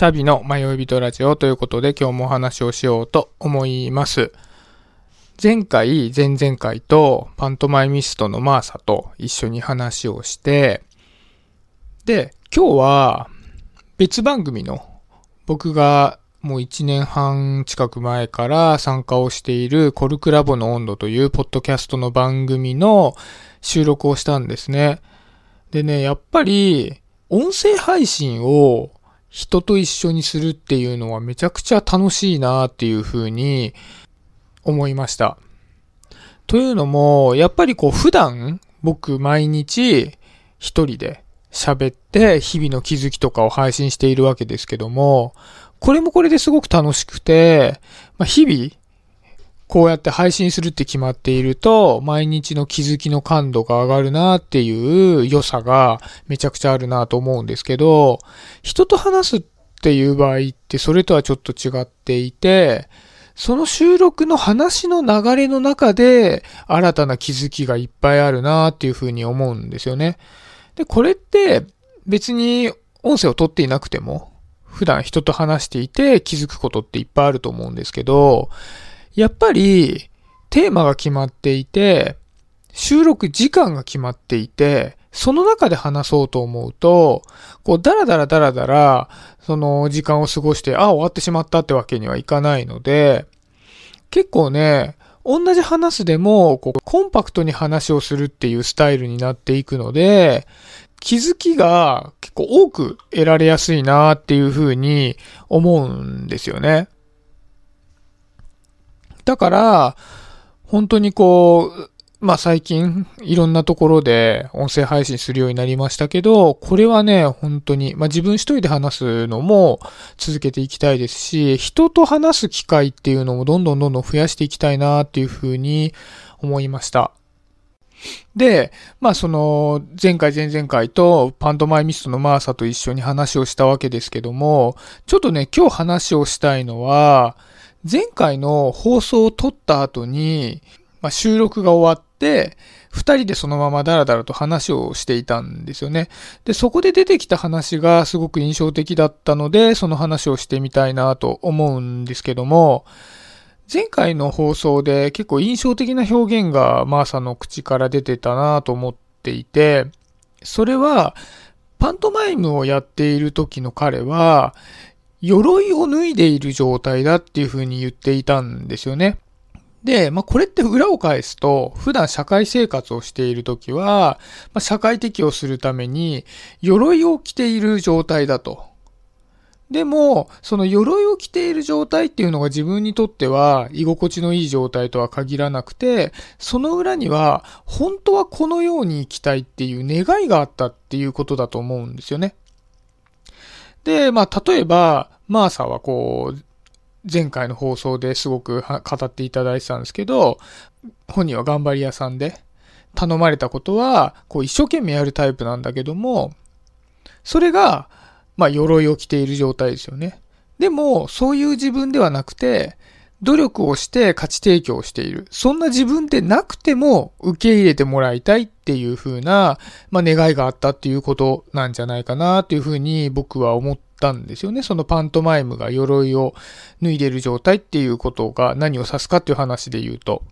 シャビの迷い人ラジオということで今日もお話をしようと思います。前回、前々回とパントマイミストのマーサと一緒に話をして、で、今日は別番組の僕がもう1年半近く前から参加をしているコルクラボの温度というポッドキャストの番組の収録をしたんですね。でね、やっぱり音声配信を人と一緒にするっていうのはめちゃくちゃ楽しいなっていうふうに思いました。というのも、やっぱりこう普段僕毎日一人で喋って日々の気づきとかを配信しているわけですけども、これもこれですごく楽しくて、まあ、日々こうやって配信するって決まっていると、毎日の気づきの感度が上がるなっていう良さがめちゃくちゃあるなと思うんですけど、人と話すっていう場合ってそれとはちょっと違っていて、その収録の話の流れの中で新たな気づきがいっぱいあるなっていうふうに思うんですよね。で、これって別に音声を取っていなくても、普段人と話していて気づくことっていっぱいあると思うんですけど、やっぱりテーマが決まっていて、収録時間が決まっていて、その中で話そうと思うと、こう、だらだらだらだら、その時間を過ごして、あ、終わってしまったってわけにはいかないので、結構ね、同じ話でも、こう、コンパクトに話をするっていうスタイルになっていくので、気づきが結構多く得られやすいなっていうふうに思うんですよね。だから、本当にこう、まあ最近いろんなところで音声配信するようになりましたけど、これはね、本当に、まあ自分一人で話すのも続けていきたいですし、人と話す機会っていうのもどんどんどんどん増やしていきたいなっていうふうに思いました。で、まあその、前回前々回とパントマイミストのマーサと一緒に話をしたわけですけども、ちょっとね、今日話をしたいのは、前回の放送を撮った後に、まあ、収録が終わって、二人でそのままダラダラと話をしていたんですよね。で、そこで出てきた話がすごく印象的だったので、その話をしてみたいなと思うんですけども、前回の放送で結構印象的な表現がマーサの口から出てたなと思っていて、それは、パントマイムをやっている時の彼は、鎧を脱いでいる状態だっていう風に言っていたんですよね。で、まあ、これって裏を返すと、普段社会生活をしている時は、まあ、社会適応するために、鎧を着ている状態だと。でも、その鎧を着ている状態っていうのが自分にとっては居心地のいい状態とは限らなくて、その裏には本当はこのように生きたいっていう願いがあったっていうことだと思うんですよね。で、まあ、例えば、マーサーはこう、前回の放送ですごく語っていただいてたんですけど、本人は頑張り屋さんで、頼まれたことは、こう一生懸命やるタイプなんだけども、それが、まあ、鎧を着ている状態ですよね。でも、そういう自分ではなくて、努力をして価値提供している。そんな自分でなくても受け入れてもらいたいっていう風な、まあ、願いがあったっていうことなんじゃないかなっていう風に僕は思ったんですよね。そのパントマイムが鎧を脱いでる状態っていうことが何を指すかっていう話で言うと。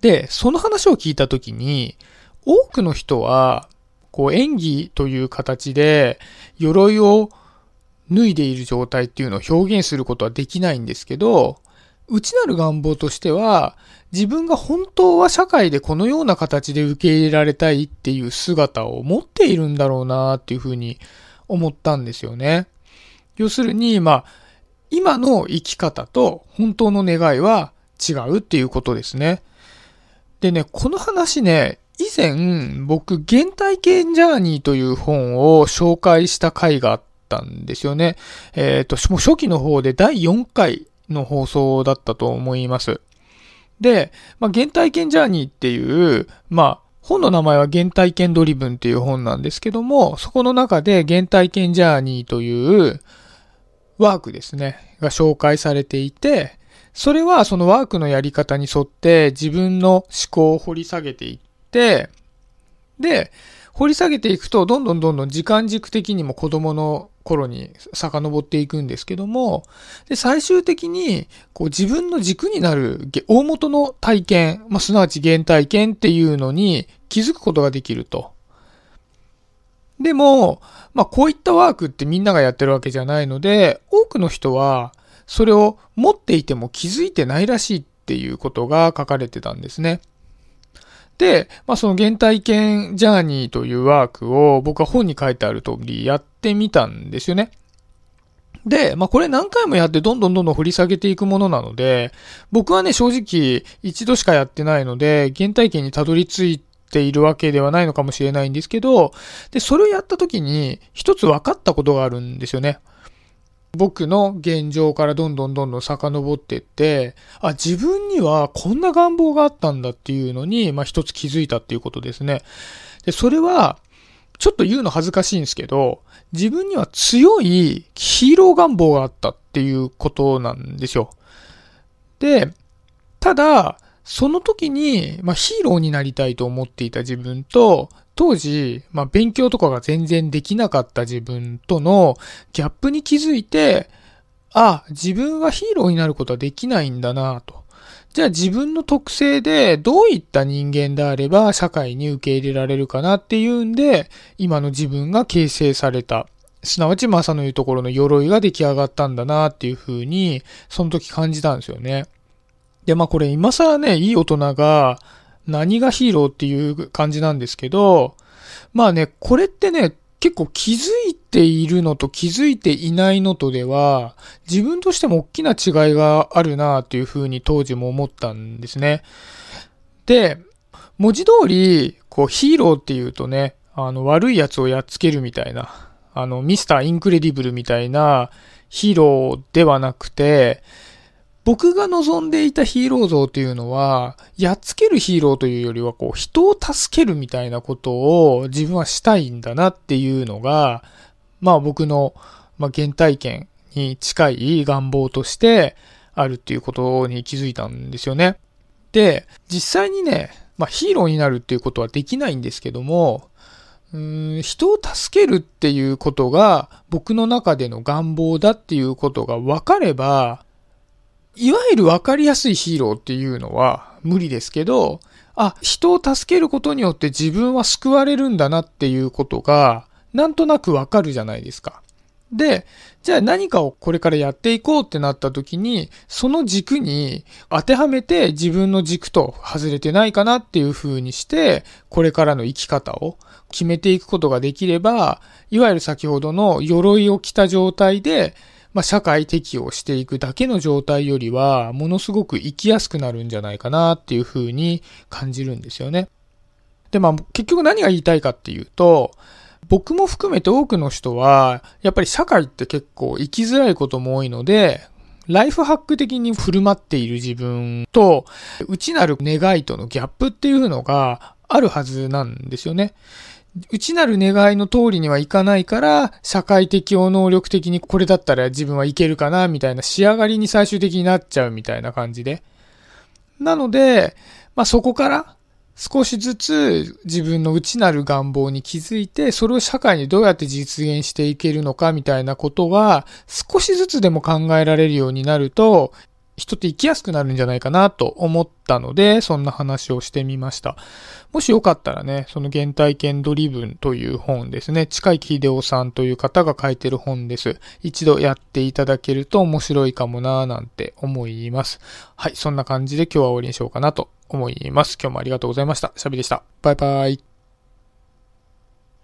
で、その話を聞いたときに、多くの人はこう演技という形で鎧を脱いでいる状態っていうのを表現することはできないんですけど、内なる願望としては、自分が本当は社会でこのような形で受け入れられたいっていう姿を持っているんだろうなっていうふうに思ったんですよね。要するに、まあ、今の生き方と本当の願いは違うっていうことですね。でね、この話ね、以前、僕、原体験ジャーニーという本を紹介した回があったんですよね。えっ、ー、と、もう初期の方で第4回の放送だったと思います。で、まあ、原体験ジャーニーっていう、まあ、本の名前は原体験ドリブンっていう本なんですけども、そこの中で原体験ジャーニーというワークですね、が紹介されていて、それはそのワークのやり方に沿って自分の思考を掘り下げていって、で、掘り下げていくと、どんどんどんどん時間軸的にも子供の頃に遡っていくんですけども、で最終的にこう自分の軸になる大元の体験、まあ、すなわち原体験っていうのに気づくことができると。でも、まあこういったワークってみんながやってるわけじゃないので、多くの人はそれを持っていても気づいてないらしいっていうことが書かれてたんですね。で、まあその原体験ジャーニーというワークを僕は本に書いてある通りやってみたんですよね。で、まあこれ何回もやってどんどんどんどん掘り下げていくものなので、僕はね正直一度しかやってないので、原体験にたどり着いているわけではないのかもしれないんですけど、で、それをやった時に一つ分かったことがあるんですよね。僕の現状からどんどんどんどん遡っていって、あ、自分にはこんな願望があったんだっていうのに、まあ一つ気づいたっていうことですね。で、それは、ちょっと言うの恥ずかしいんですけど、自分には強いヒーロー願望があったっていうことなんですよ。で、ただ、その時に、まあ、ヒーローになりたいと思っていた自分と、当時、まあ、勉強とかが全然できなかった自分とのギャップに気づいて、あ、自分はヒーローになることはできないんだなと。じゃあ自分の特性でどういった人間であれば社会に受け入れられるかなっていうんで、今の自分が形成された。すなわちマサの言うところの鎧が出来上がったんだなっていうふうに、その時感じたんですよね。で、まあこれ今更ね、いい大人が何がヒーローっていう感じなんですけど、まあね、これってね、結構気づいているのと気づいていないのとでは、自分としても大きな違いがあるなっていうふうに当時も思ったんですね。で、文字通り、こうヒーローっていうとね、あの悪い奴をやっつけるみたいな、あのミスターインクレディブルみたいなヒーローではなくて、僕が望んでいたヒーロー像というのは、やっつけるヒーローというよりは、こう、人を助けるみたいなことを自分はしたいんだなっていうのが、まあ僕の、まあ、原体験に近い願望としてあるっていうことに気づいたんですよね。で、実際にね、まあヒーローになるっていうことはできないんですけども、うん人を助けるっていうことが僕の中での願望だっていうことが分かれば、いわゆる分かりやすいヒーローっていうのは無理ですけど、あ、人を助けることによって自分は救われるんだなっていうことが、なんとなくわかるじゃないですか。で、じゃあ何かをこれからやっていこうってなった時に、その軸に当てはめて自分の軸と外れてないかなっていう風にして、これからの生き方を決めていくことができれば、いわゆる先ほどの鎧を着た状態で、まあ、社会適応していくだけの状態よりは、ものすごく生きやすくなるんじゃないかなっていうふうに感じるんですよね。で、まあ、結局何が言いたいかっていうと、僕も含めて多くの人は、やっぱり社会って結構生きづらいことも多いので、ライフハック的に振る舞っている自分と、内なる願いとのギャップっていうのがあるはずなんですよね。内なる願いの通りにはいかないから、社会的応能力的にこれだったら自分はいけるかな、みたいな仕上がりに最終的になっちゃうみたいな感じで。なので、まあ、そこから少しずつ自分の内なる願望に気づいて、それを社会にどうやって実現していけるのかみたいなことが少しずつでも考えられるようになると、人って生きやすくなるんじゃないかなと思ったので、そんな話をしてみました。もしよかったらね、その原体験ドリブンという本ですね、近井秀夫さんという方が書いてる本です。一度やっていただけると面白いかもなぁなんて思います。はい、そんな感じで今日は終わりにしようかなと思います。今日もありがとうございました。シャビでした。バイバイ。